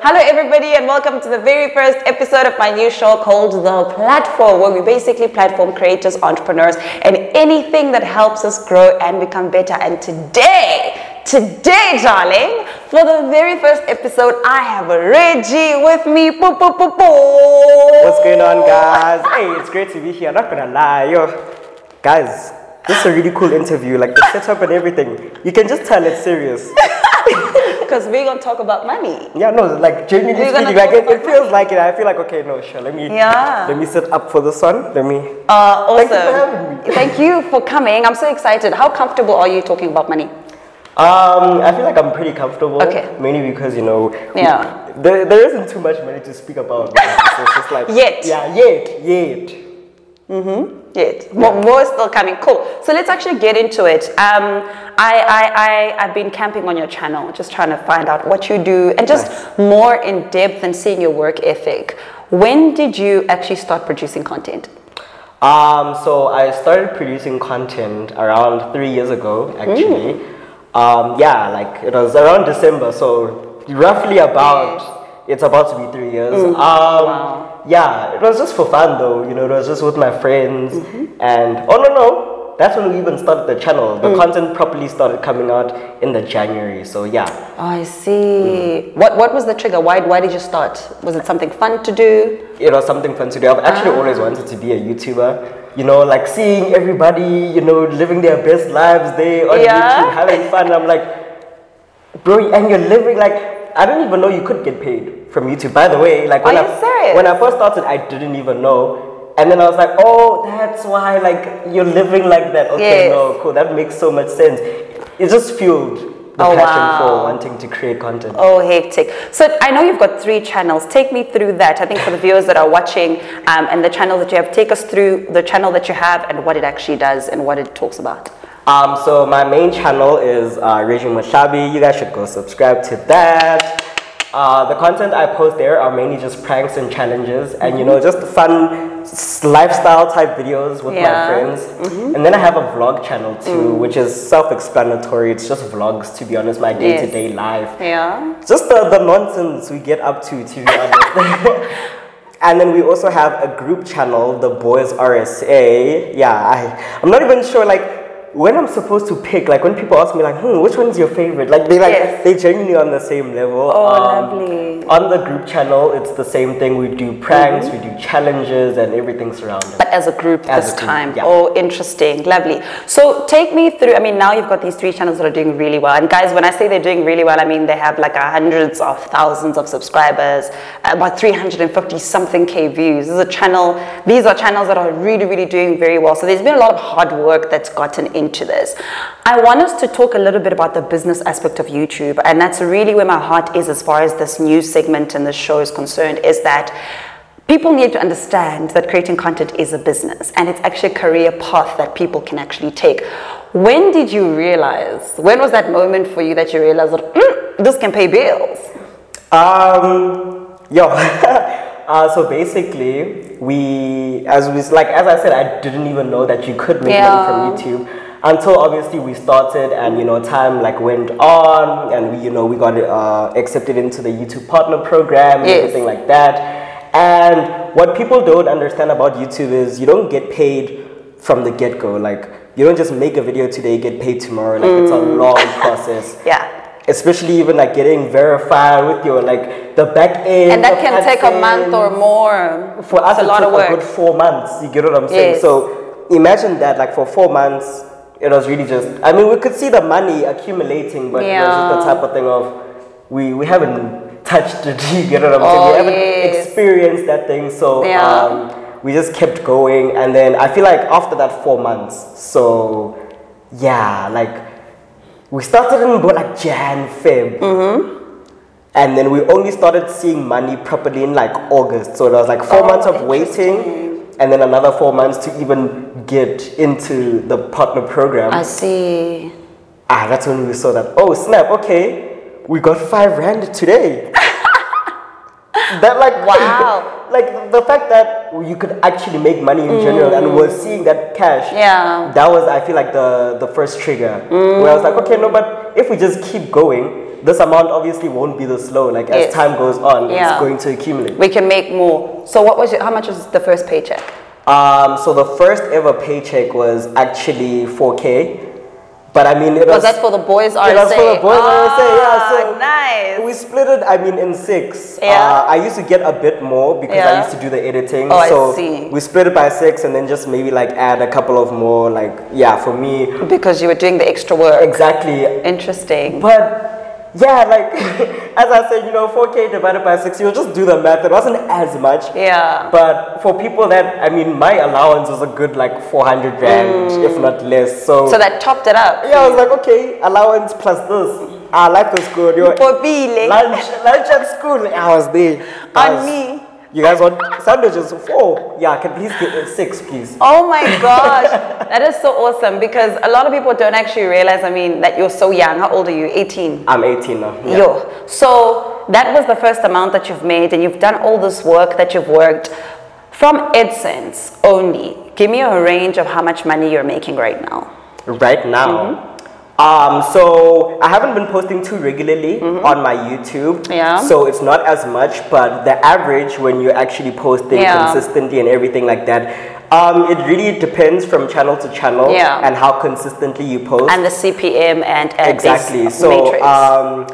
Hello, everybody, and welcome to the very first episode of my new show called The Platform, where we basically platform creators, entrepreneurs, and anything that helps us grow and become better. And today, today, darling, for the very first episode, I have Reggie with me. What's going on, guys? hey, it's great to be here. Not gonna lie, yo, guys, this is a really cool interview. Like the setup and everything. You can just tell it's serious. Because we're to talk about money. Yeah, no, like genuinely We're speaking, like it, it feels like it. I feel like okay, no, sure. Let me, Yeah. let me sit up for this one. Let me. Uh, Thank you. Thank you for coming. I'm so excited. How comfortable are you talking about money? Um, I feel like I'm pretty comfortable. Okay. Mainly because you know. Yeah. There, there isn't too much money to speak about. so it's just like Yet. Yeah, yet, yet. Yet. More, more is still coming. Cool. So let's actually get into it. Um, I, I, I, I've been camping on your channel, just trying to find out what you do and just more in depth and seeing your work ethic. When did you actually start producing content? Um, so I started producing content around three years ago, actually. Mm. Um, yeah, like it was around December, so roughly about it's about to be three years. Um, Mm. Wow. Yeah, it was just for fun though. You know, it was just with my friends, Mm-hmm. and oh no no, that's when we even started the channel. Mm. The content properly started coming out in the January. So yeah. I see. What, what was the trigger? Why, why did you start? Was it something fun to do? it was something fun to do. I've actually Ah. always wanted to be a YouTuber. You know, like seeing everybody, you know, living their best lives there on Yeah. YouTube, having fun. I'm like, bro, and you're living like I don't even know you could get paid from YouTube. By the way, like when Are I when I first started, I didn't even know. And then I was like, oh, that's why like you're living like that. Okay, Yes. no, cool. That makes so much sense. It just fueled the Oh, passion wow. for wanting to create content. Oh, hectic. So I know you've got three channels. Take me through that. I think for the viewers that are watching um, and the channel that you have, take us through the channel that you have and what it actually does and what it talks about. Um, so my main channel is uh, Reggie Mohlabi. You guys should go subscribe to that. Uh, the content I post there are mainly just pranks and challenges, and you know, mm-hmm. just fun lifestyle type videos with Yeah. my friends. Mm-hmm. And then I have a vlog channel too, mm. which is self-explanatory. It's just vlogs, to be honest, my day-to-day life Yeah. just the, the nonsense we get up to, to be honest. and then we also have a group channel, the Boys RSA. Yeah, I, I'm not even sure, like, when I'm supposed to pick, like, when people ask me, like, hmm, which one's your favorite? Like, they, like, Yes. they genuinely on the same level. Oh, Um, lovely. On the group channel, it's the same thing. We do pranks, we do challenges, and everything surrounding. But as a group As this a group, time. yeah. Oh, interesting. Lovely. So take me through. I mean, now you've got these three channels that are doing really well. And guys, when I say they're doing really well, I mean they have like a hundreds of thousands of subscribers, about 350 something K views. This is a channel, these are channels that are really, really doing very well. So there's been a lot of hard work that's gotten into this. I want us to talk a little bit about the business aspect of YouTube. And that's really where my heart is as far as this new segment and this show is concerned, is that People need to understand that creating content is a business and it's actually a career path that people can actually take. When did you realize, when was that moment for you that you realized that "Mm, this can pay bills? Um, yo. uh, so basically, we, as we, like, as I said, I didn't even know that you could make Yeah. money from YouTube until obviously we started, and you know, time like went on, and we, you know, we got uh, accepted into the YouTube Partner Program and Yes. everything like that. And what people don't understand about YouTube is you don't get paid from the get go. Like, you don't just make a video today, get paid tomorrow. Like, it's a Mm. long process Yeah. especially even like getting verified with your like the back end. And that can take a month or more. For us, it's a it lot took of a work. good four months. You get what I'm saying? Yes. So imagine that, like for four months, it was really just. I mean, we could see the money accumulating, but it was just the type of thing of we we haven't touched it. You get what I'm Oh, saying? We haven't yes. experienced that thing, so Yeah. um, we just kept going, and then I feel like after that four months, so yeah, like we started in about like Jan, Feb. And then we only started seeing money properly in like August. So it was like four Oh, months of waiting and then another four months to even get into the partner program. I see. ah, that's when we saw that, oh snap, okay, we got five rand today. that like Wow. like the fact that you could actually make money in general and was seeing that cash Yeah. that was i feel like the the first trigger where i was like okay no but if we just keep going this amount obviously won't be this low. Like as Yes. time goes on, Yeah. it's going to accumulate. We can make more. So what was it? How much was the first paycheck? Um, so the first ever paycheck was actually 4K. But I mean, it was, Was that for the boys RSA? Yeah, that's for the boys RSA, yeah, Ah, so nice. We split it, I mean, in six. Yeah. Uh, I used to get a bit more because Yeah. I used to do the editing. Oh, I so see. we split it by six and then just maybe like add a couple of more, like, yeah, for me. because you were doing the extra work. Exactly. Interesting. But yeah, like, as I said, you know, 4K divided by six, you'll just do the math. It wasn't as much. Yeah. But for people that, I mean, my allowance was a good like 400 rand, if not less. So, Mm. So that topped it up. yeah, I was like, okay, allowance plus this. Ah, life is good. Yo, lunch, lunch at school. I was there. On me. You guys want sandwiches? Four. Yeah, can please get six, please. Oh my gosh, that is so awesome because a lot of people don't actually realize, I mean, that you're so young. How old are you? 18? I'm 18 now. Yeah. Yo. So that was the first amount that you've made and you've done all this work that you've worked from AdSense only. Give me a range of how much money you're making right now. right now. Mm-hmm. Um, so I haven't been posting too regularly on my YouTube. Yeah. So it's not as much, but the average when you're actually posting Yeah. consistently and everything like that, um, it really depends from channel to channel Yeah. and how consistently you post. And the CPM and uh, exactly. So matrix. um,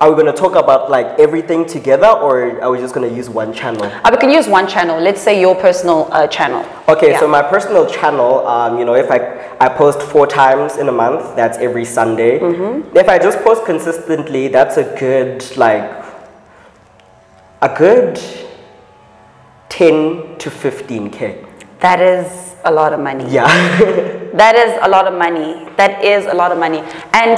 are we gonna talk about like everything together, or are we just gonna use one channel? Uh, we can use one channel. Let's say your personal uh, channel. Okay, Yeah. so my personal channel, um, you know, if I I post four times in a month, that's every Sunday. Mm-hmm. If I just post consistently, that's a good like a good ten to fifteen k. That is a lot of money. Yeah, That is a lot of money. That is a lot of money. And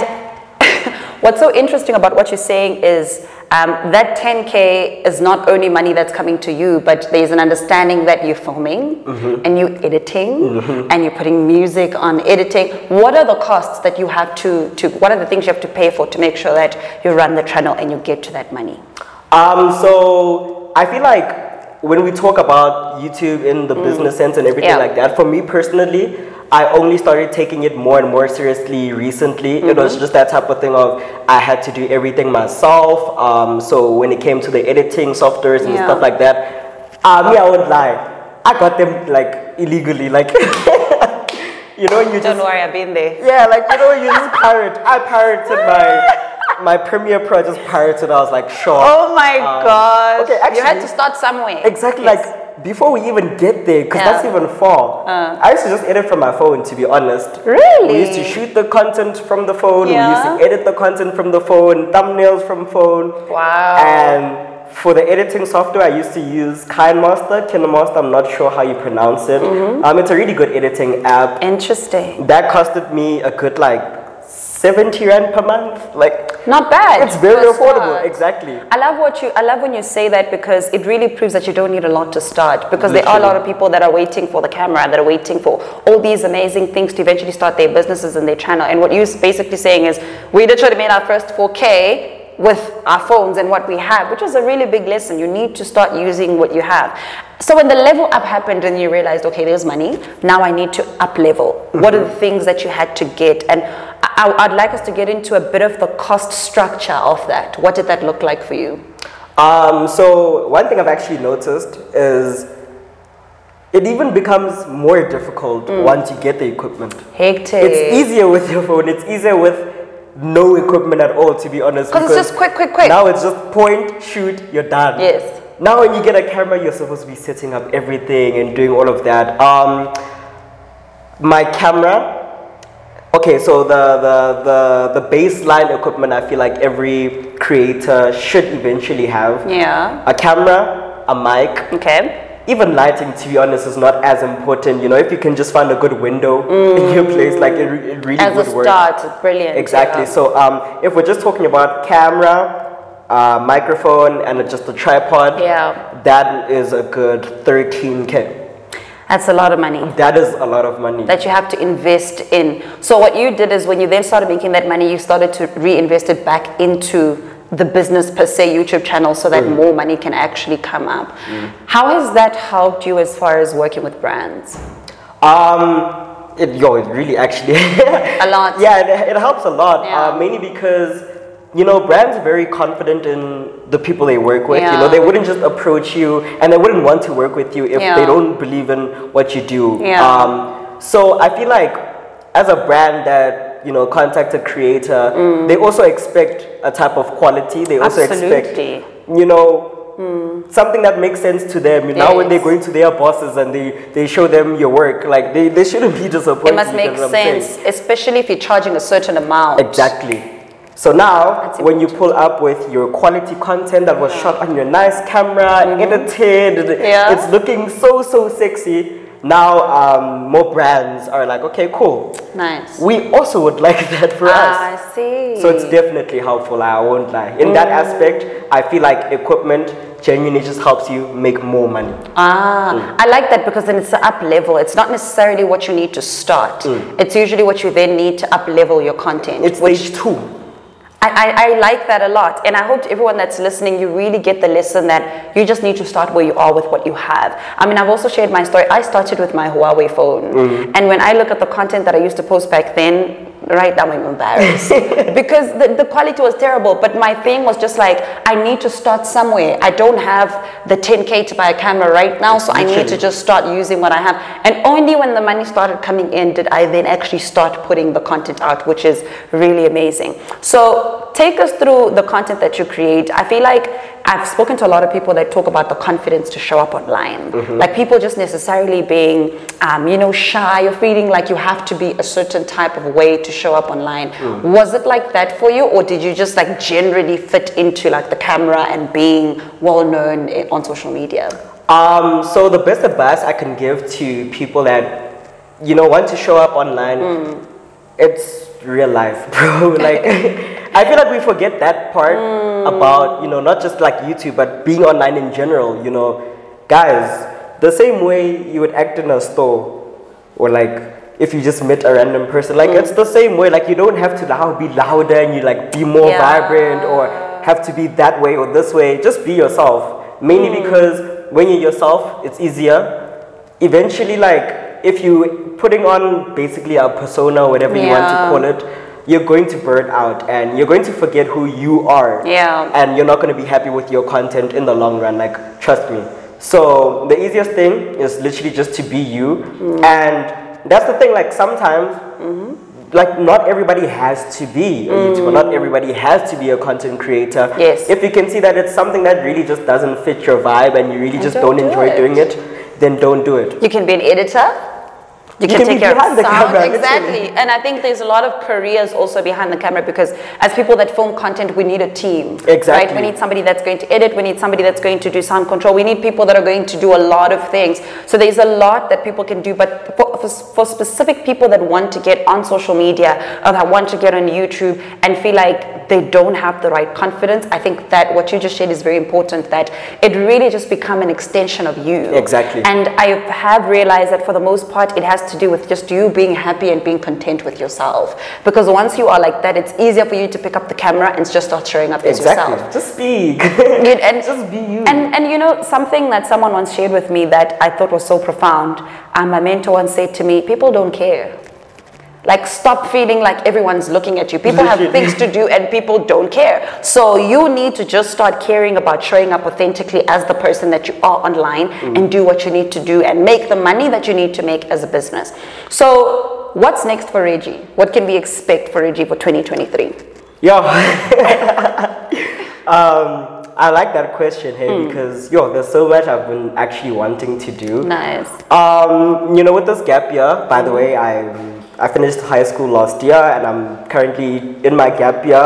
what's so interesting about what you're saying is um, that 10K is not only money that's coming to you, but there's an understanding that you're filming and you're editing and you're putting music on editing. What are the costs that you have to, to, what are the things you have to pay for to make sure that you run the channel and you get to that money? Um, so I feel like when we talk about YouTube in the business sense and everything Mm. Yeah. like that, for me personally, I only started taking it more and more seriously recently. It Mm-hmm. was just that type of thing of I had to do everything myself. Um, so when it came to the editing softwares and Yeah. stuff like that, uh, me, I would lie. I got them like illegally, like you know, you Don't just worry, I've been there. yeah, like you know, you just pirate. I pirated my my Premiere Pro. Just pirated. I was like, sure. Oh my Um, gosh. okay, you had to start somewhere. Exactly. Yes. Like before we even get there, because that's even far. I used to just edit from my phone, to be honest. Really? We used to shoot the content from the phone. We used to edit the content from the phone, thumbnails from phone. Wow. And for the editing software, I used to use KineMaster, KineMaster. I'm not sure how you pronounce it. Mm-hmm. Um, it's a really good editing app. Interesting. That costed me a good like 70 rand per month. Like Not bad. it's very for affordable. Exactly. I love what you. I love when you say that because it really proves that you don't need a lot to start. Because there are a lot of people that are waiting for the camera, that are waiting for all these amazing things to eventually start their businesses and their channel. And what you're basically saying is, we literally made our first 4K with our phones and what we have, which is a really big lesson. You need to start using what you have. So when the level up happened and you realized, okay, there's money. Now I need to up level. What are the things that you had to get? And I, I'd like us to get into a bit of the cost structure of that. What did that look like for you? Um, so one thing I've actually noticed is it even becomes more difficult Mm. once you get the equipment. Hectic. It's easier with your phone. It's easier with no equipment at all, to be honest. 'Cause it's just quick, quick, quick. Now it's just point, shoot, you're done. Yes. Now when you get a camera, you're supposed to be setting up everything and doing all of that. Um, my camera. Okay, so the, the, the, the baseline equipment I feel like every creator should eventually have. Yeah. A camera, a mic, Okay. Even lighting to be honest is not as important you know if you can just find a good window in your place like it, re- it really As would a start, it's brilliant. exactly yeah. so um, if we're just talking about camera uh, microphone and just a tripod Yeah. that is a good 13k That's a lot of money. that is a lot of money that you have to invest in. So what you did is when you then started making that money, you started to reinvest it back into the business per se YouTube channel so Mm. that more money can actually come up. How has that helped you as far as working with brands? Um, it, yo, it really actually A lot. Yeah, it, it helps a lot. Yeah. Uh, mainly because you know, brands are very confident in the people they work with. Yeah. You know, they wouldn't just approach you and they wouldn't want to work with you if Yeah. they don't believe in what you do. Yeah. Um, so I feel like as a brand that, you know, contact a creator, they also expect a type of quality. They also expect, you know, something that makes sense to them. Now when they're Yes. going to their bosses and they, they show them your work, like they, they shouldn't be disappointed. It must make get saying? sense, especially if you're charging a certain amount. Exactly. So now, when you pull up with your quality content that was shot on your nice camera, edited, Mm-hmm. Yeah. it's looking so so sexy. Now, um, more brands are like, okay, cool. Nice. We also would like that for Ah, us. I see. So it's definitely helpful. I won't lie. In that Mm. aspect, I feel like equipment genuinely just helps you make more money. Ah, I like that because then it's the up level. It's not necessarily what you need to start. It's usually what you then need to up level your content. Mm. It's which stage two. I, I, like that a lot. And I hope everyone that's listening, you really get the lesson that you just need to start where you are with what you have. I mean, I've also shared my story. I started with my Huawei phone. Mm. And when I look at the content that I used to post back then, right now I'm embarrassed. because the, the quality was terrible. But my thing was just like, I need to start somewhere. I don't have the 10K to buy a camera right now, so I need to just start using what I have. And only when the money started coming in did I then actually start putting the content out, which is really amazing. So take us through the content that you create. I feel like I've spoken to a lot of people that talk about the confidence to show up online. Like people just necessarily being, um, you know, shy or feeling like you have to be a certain type of way to show up online. Hmm. Was it like that for you, or did you just like generally fit into like the camera and being well known eh, on social media? Um, so the best advice I can give to people that you know want to show up online, hmm. it's real life, bro. like I feel like we forget that part hmm. about you know not just like YouTube, but being online in general. You know, guys, the same way you would act in a store, or like. If you just met a random person, like it's the same way. Like you don't have to now be louder and you like be more Yeah. vibrant or have to be that way or this way. Just be yourself. Mainly because when you're yourself, it's easier. Eventually, like if you putting on basically a persona, whatever you want to call it, you're going to burn out and you're going to forget who you are. Yeah. And you're not going to be happy with your content in the long run. Like trust me. So the easiest thing is literally just to be you. Mm. And that's the thing. Like sometimes like not everybody has to be a YouTuber, not everybody has to be a content creator. Mm. Yes. If you can see that it's something that really just doesn't fit your vibe and you really just don't don't, do enjoy it. doing it, then don't do it. You can be an editor. You, You can, can be take care of the sound. camera, exactly. And I think there's a lot of careers also behind the camera because as people that film content, we need a team. Exactly. Right? We need somebody that's going to edit. We need somebody that's going to do sound control. We need people that are going to do a lot of things. So there's a lot that people can do. But for, for, for specific people that want to get on social media or that want to get on YouTube and feel like they don't have the right confidence, I think that what you just shared is very important. That it really just become an extension of you. Exactly. And I have realized that for the most part, it has to do with just you being happy and being content with yourself. Because once you are like that, it's easier for you to pick up the camera and just start showing up as Exactly. yourself. Just speak. You- and, Just be you. And, and you know, something that someone once shared with me that I thought was so profound, um, my mentor once said to me, people don't care. Like, stop feeling like everyone's looking at you. People have things to do and people don't care. So, you need to just start caring about showing up authentically as the person that you are online Mm. and do what you need to do and make the money that you need to make as a business. So, what's next for Reggie? What can we expect for Reggie for 2023? Yeah. um, I like that question, hey, Hmm. because yo, there's so much I've been actually wanting to do. Nice. Um, you know, with this gap year, by the way, I I finished high school last year, and I'm currently in my gap year.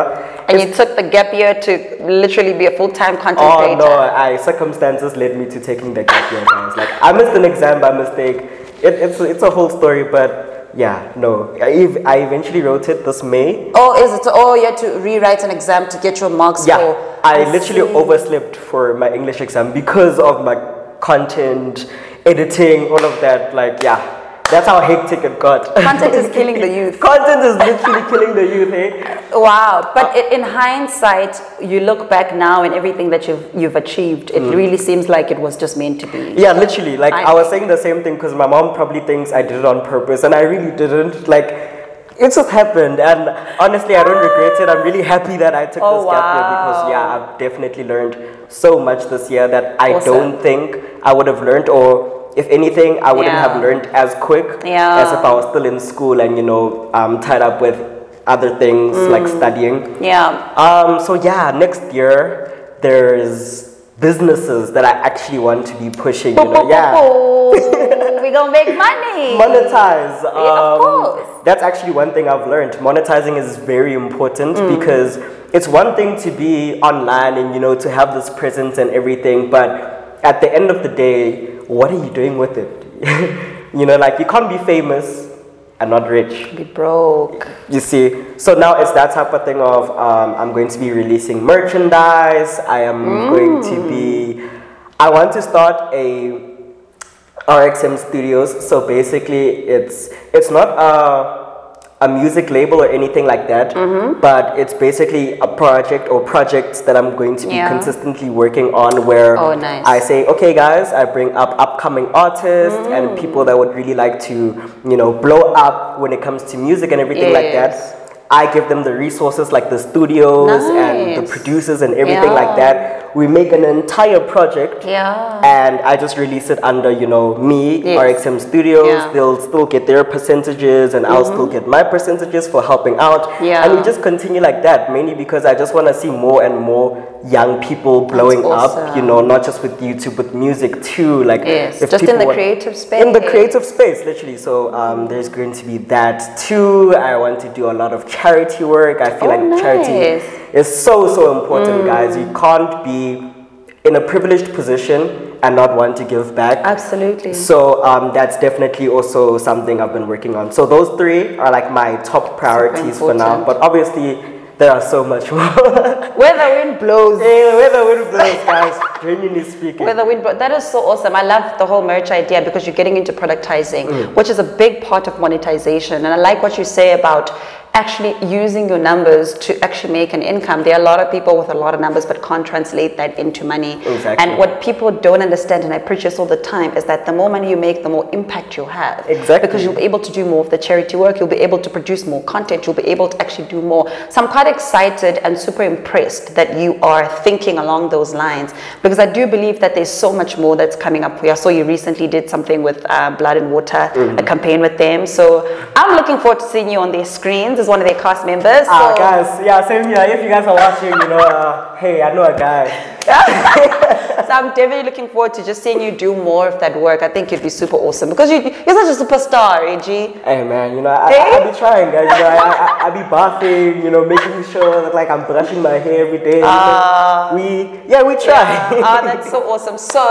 And you took the gap year to literally be a full time content Oh creator. no, I circumstances led me to taking the gap year, guys. Like I missed an exam by mistake. It, it's it's a whole story, but yeah, no. I, I eventually wrote it this May. Oh, is it? Oh, you had to rewrite an exam to get your marks Yeah, for. I literally see. overslept for my English exam because of my content, editing, all of that. Like, yeah, that's how hectic it got. Content is killing the youth. content is literally killing the youth, eh? Wow, but i in hindsight, you look back now and everything that you've you've achieved, it really seems like it was just meant to be. Yeah, literally. Like I- I, was saying the same thing because my mom probably thinks I did it on purpose, and I really didn't. Like, it just happened, and honestly, I don't regret it. I'm really happy that I took Oh, this gap year because yeah, I've definitely learned so much this year that I Awesome. don't think I would have learned, or if anything, I wouldn't have learned as quick Yeah. as if I was still in school and you know um, tied up with other things Mm. like studying. Yeah. Um, so yeah, next year there's businesses that I actually want to be pushing. You know, yeah. we gonna make money. monetize. Yeah, of Um, course. That's actually one thing I've learned. Monetizing is very important Mm. because it's one thing to be online and you know to have this presence and everything, but at the end of the day, what are you doing with it? you know, like you can't be famous and not rich. Be broke. You see, so now it's that type of thing of um, I'm going to be releasing merchandise. I am going to be. I want to start a RXM Studios. So basically, it's it's not a a music label or anything like that, mm-hmm. but it's basically a project or projects that I'm going to be Yeah. consistently working on. Where Oh, nice. I say, okay, guys, I bring up upcoming artists and mm. people that would really like to, you know, blow up when it comes to music and everything like that. I give them the resources like the studios and the producers and everything like that. We make an entire project Yeah. and I just release it under, you know, me, Yes. RXM Studios. Yeah. Mm-hmm. They'll still get their percentages and I'll still get my percentages for helping out. Yeah. And we just continue like that, mainly because I just want to see more and more young people blowing up, you know, not just with YouTube, but music too. Like, Yes, if just in the creative In the creative space, literally. So um, there's going to be that too. I want to do a lot of charity work. I feel Oh, like charity nice. Is so so important, Mm. guys. You can't be in a privileged position and not want to give back. Absolutely. So um, that's definitely also something I've been working on. So those three are like my top priorities for now. But obviously, there are so much more. Where the wind blows. hey, where the wind blows, guys. Genuinely speaking. Where the wind blows. That is so awesome. I love the whole merch idea because you're getting into productizing, Mm. which is a big part of monetization. And I like what you say about actually using your numbers to actually make an income. There are a lot of people with a lot of numbers but can't translate that into money. Exactly. And what people don't understand, and I preach this all the time, is that the more money you make, the more impact you'll have. Exactly. Because you'll be able to do more of the charity work, you'll be able to produce more content, you'll be able to actually do more. So I'm quite excited and super impressed that you are thinking along those lines because I do believe that there's so much more that's coming up. I saw you recently did something with uh, Blood and Water, Mm-hmm. a campaign with them. So I'm looking forward to seeing you on their screens as one of their cast members. Ah, So- guys, yeah, same here. If you guys are watching, you know, uh, hey, I know a guy. So I'm definitely looking forward to just seeing you do more of that work. I think you'd be super awesome because you, you're such a superstar, Reggie. Hey man, you know, I, Hey? I, I be trying, guys. You know, I, I, I be bathing, you know, making sure that like I'm brushing my hair every day. you know. we, yeah, we try. Ah, that's so awesome. So,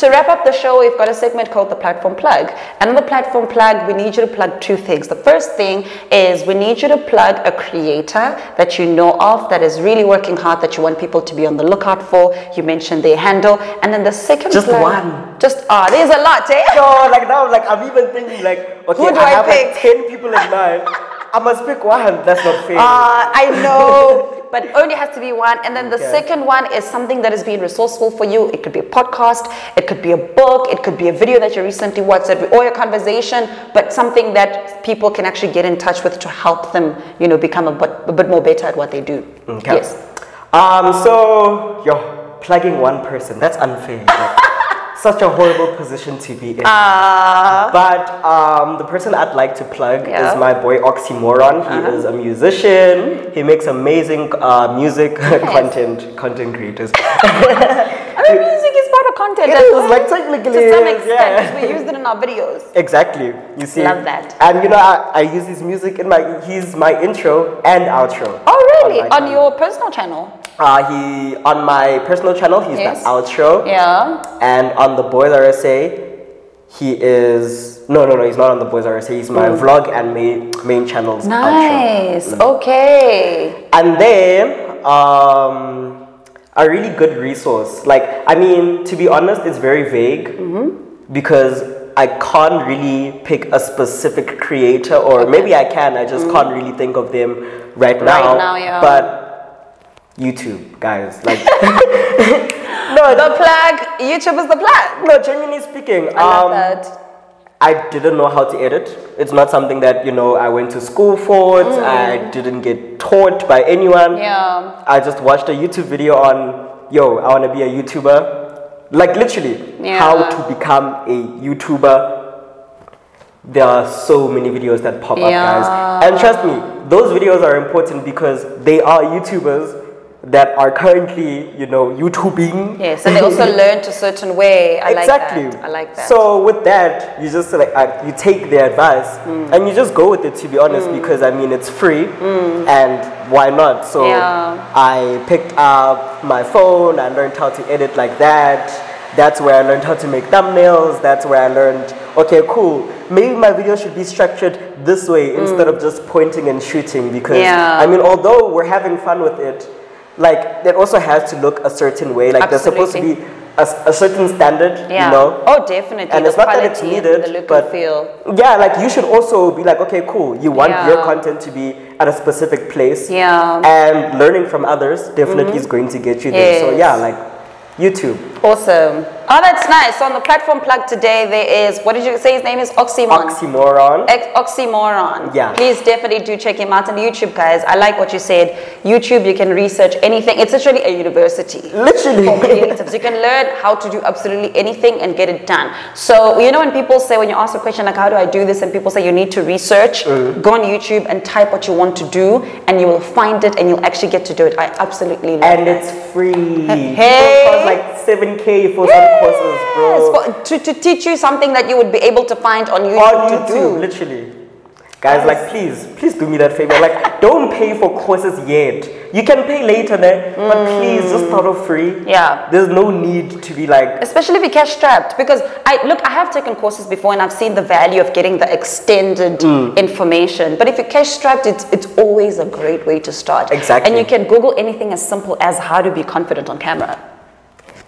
to wrap up the show, we've got a segment called the platform plug. And on the platform plug, we need you to plug two things. The first thing is we need you to plug a creator that you know of that is really working hard that you want people to be on the lookout for. You mentioned their handle. And then the second Just plug- one. Just ah, there's a lot, eh? no, like now, like I'm even thinking, like, okay, Who do I, I have pick? like ten people in mind. I must pick one. That's not fair. Uh, I know, but only has to be one. And then the Okay. second one is something that is being resourceful for you. It could be a podcast, it could be a book, it could be a video that you recently watched, or a conversation, but something that people can actually get in touch with to help them, you know, become a bit, a bit more better at what they do. Okay. Yes. Um. so you're plugging one person. That's unfair. Such a horrible position to be in. Uh, But um, the person I'd like to plug Yeah. Uh-huh. is my boy Oxymoron. He is a musician. He makes amazing uh, music content content creators. I mean, music is part of content. It is, like, technically To some extent, yeah. we used it in our videos. exactly. You see. Love that. And you know, I, I use his music in my. He's my intro and outro. Oh, really? my On, your personal channel? Uh, he on my personal channel. He's Yes. the outro. Yeah. And on the Boys RSA, he is no, no, no. He's not on the Boys RSA. He's my vlog and main main channel's. Nice. Okay. And then um, a really good resource. Like, I mean, to be honest, it's very vague Mm-hmm. because I can't really pick a specific creator, or maybe I can. I just can't really think of them right now. Mm-hmm. now, yeah. But YouTube, guys, like. no, The plug, YouTube is the plug. no, genuinely speaking, I love um, that. I didn't know how to edit It's not something that you know I went to school for. It's- I didn't get taught by anyone. Mm. Yeah. I just watched a YouTube video on, yo, I want to be a YouTuber. Like literally, Yeah. how to become a YouTuber. There are so many videos that pop up, guys. And trust me, those videos are important because they are YouTubers that are currently, you know, YouTubing. Yes, and they also learned a certain way. I exactly. like that. I like that. So with that, you just like uh, you take their advice Mm. and you just go with it. To be honest, because I mean it's free, and why not? So Mm. Yeah. I picked up my phone. I learned how to edit like that. That's where I learned how to make thumbnails. That's where I learned. Okay, cool. Maybe my video should be structured this way instead of just pointing and shooting. Because Mm. Yeah. I mean, although we're having fun with it, like it also has to look a certain way. Like there's supposed to Absolutely. be a, certain standard, yeah. you know. Oh, definitely. And the it's not that it's needed, the look but and feel. yeah, like you should also be like, okay, cool. You want your content to be at a specific place, Yeah. Mm-hmm. and learning from others definitely is going to get you there. So yeah, like YouTube, Awesome. Oh, that's nice. So on the platform plug today, there is, what did you say his name is? Oxymon. oxymoron. Ex- Oxymoron. Yeah. Please definitely do check him out on YouTube, guys. I like what you said. YouTube, you can research anything. It's literally a university. Literally. For creatives. You can learn how to do absolutely anything and get it done. So, you know, when people say, when you ask a question like, how do I do this? And people say you need to research, Mm. go on YouTube and type what you want to do, and you will find it and you'll actually get to do it. I absolutely love it. and that. it's free. Hey. It costs like 7k for some courses, bro. Yes, for- to, to teach you something that you would be able to find on YouTube on to YouTube, do. literally. Guys, like, please, please do me that favor. Like, don't pay for courses yet. You can pay later, there, but please just start off free. Mm. Yeah. There's no need to be like, Especially if you're cash strapped, because I look, I have taken courses before and I've seen the value of getting the extended Mm. information. But if you're cash strapped, it's it's always a great way to start. Exactly. And you can Google anything as simple as how to be confident on camera.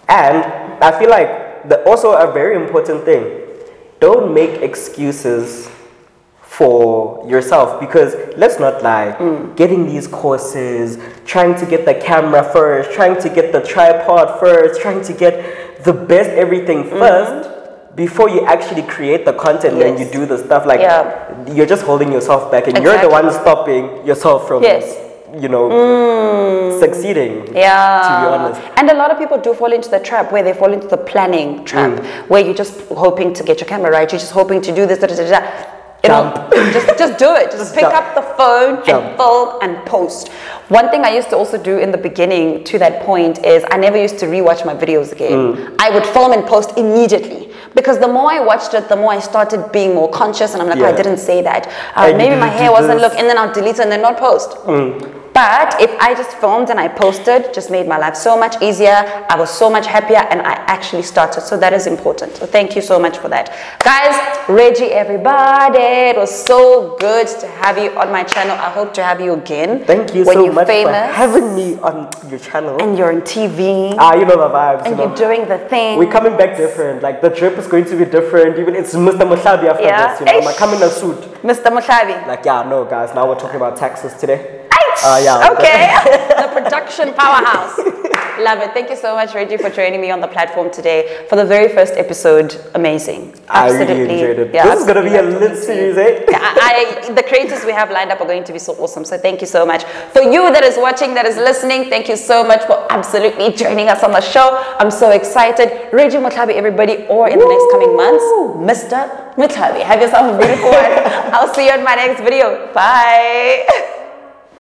And I feel like the, also a very important thing don't make excuses for yourself because let's not lie mm. getting these courses trying to get the camera first trying to get the tripod first trying to get the best everything mm-hmm. 1st before you actually create the content and Yes. you do the stuff like Yeah. you're just holding yourself back and you're the one stopping yourself from Yes. You know succeeding Yeah. to be honest And a lot of people do fall into the trap where they fall into the planning trap, Mm. where you're just hoping to get your camera right. You're just hoping to do this, da, da, da, da. It'll- just, just do it. Just, Just pick jump. up the phone Jump. and film and post. One thing I used to also do in the beginning to that point is I never used to rewatch my videos again. Mm. I would film and post immediately. Because the more I watched it, the more I started being more conscious, and I'm like, oh, I didn't say that. Uh, maybe my hair wasn't look, and then I'll delete it and then not post. But if I just filmed and I posted, just made my life so much easier. I was so much happier and I actually started. So that is important. So thank you so much for that. Guys, Reggie, everybody, it was so good to have you on my channel. I hope to have you again. Thank you when so you're much famous for having me on your channel. and you're on TV ah, you know the vibes. and you know. you're doing the thing. We're coming back different. Like the drip is going to be different. Even it's Mr. Mohlabi after Yeah. this. You know, I'm coming in a suit. Mr. Mohlabi. Like yeah, no guys. Now we're talking about taxes today. Uh, yeah. Okay. the production powerhouse. Love it. Thank you so much, Reggie, for joining me on the platform today for the very first episode. Amazing. I really enjoyed it. Yeah, this is gonna be a absolutely lit series, eh? Yeah, I, I, the creators we have lined up are going to be so awesome. So thank you so much. For you that is watching, that is listening, thank you so much for absolutely joining us on the show. I'm so excited. Reggie Mohlabi, everybody, or in the next coming months, Mr. Mohlabi. Have yourself a beautiful one. I'll see you in my next video. Bye.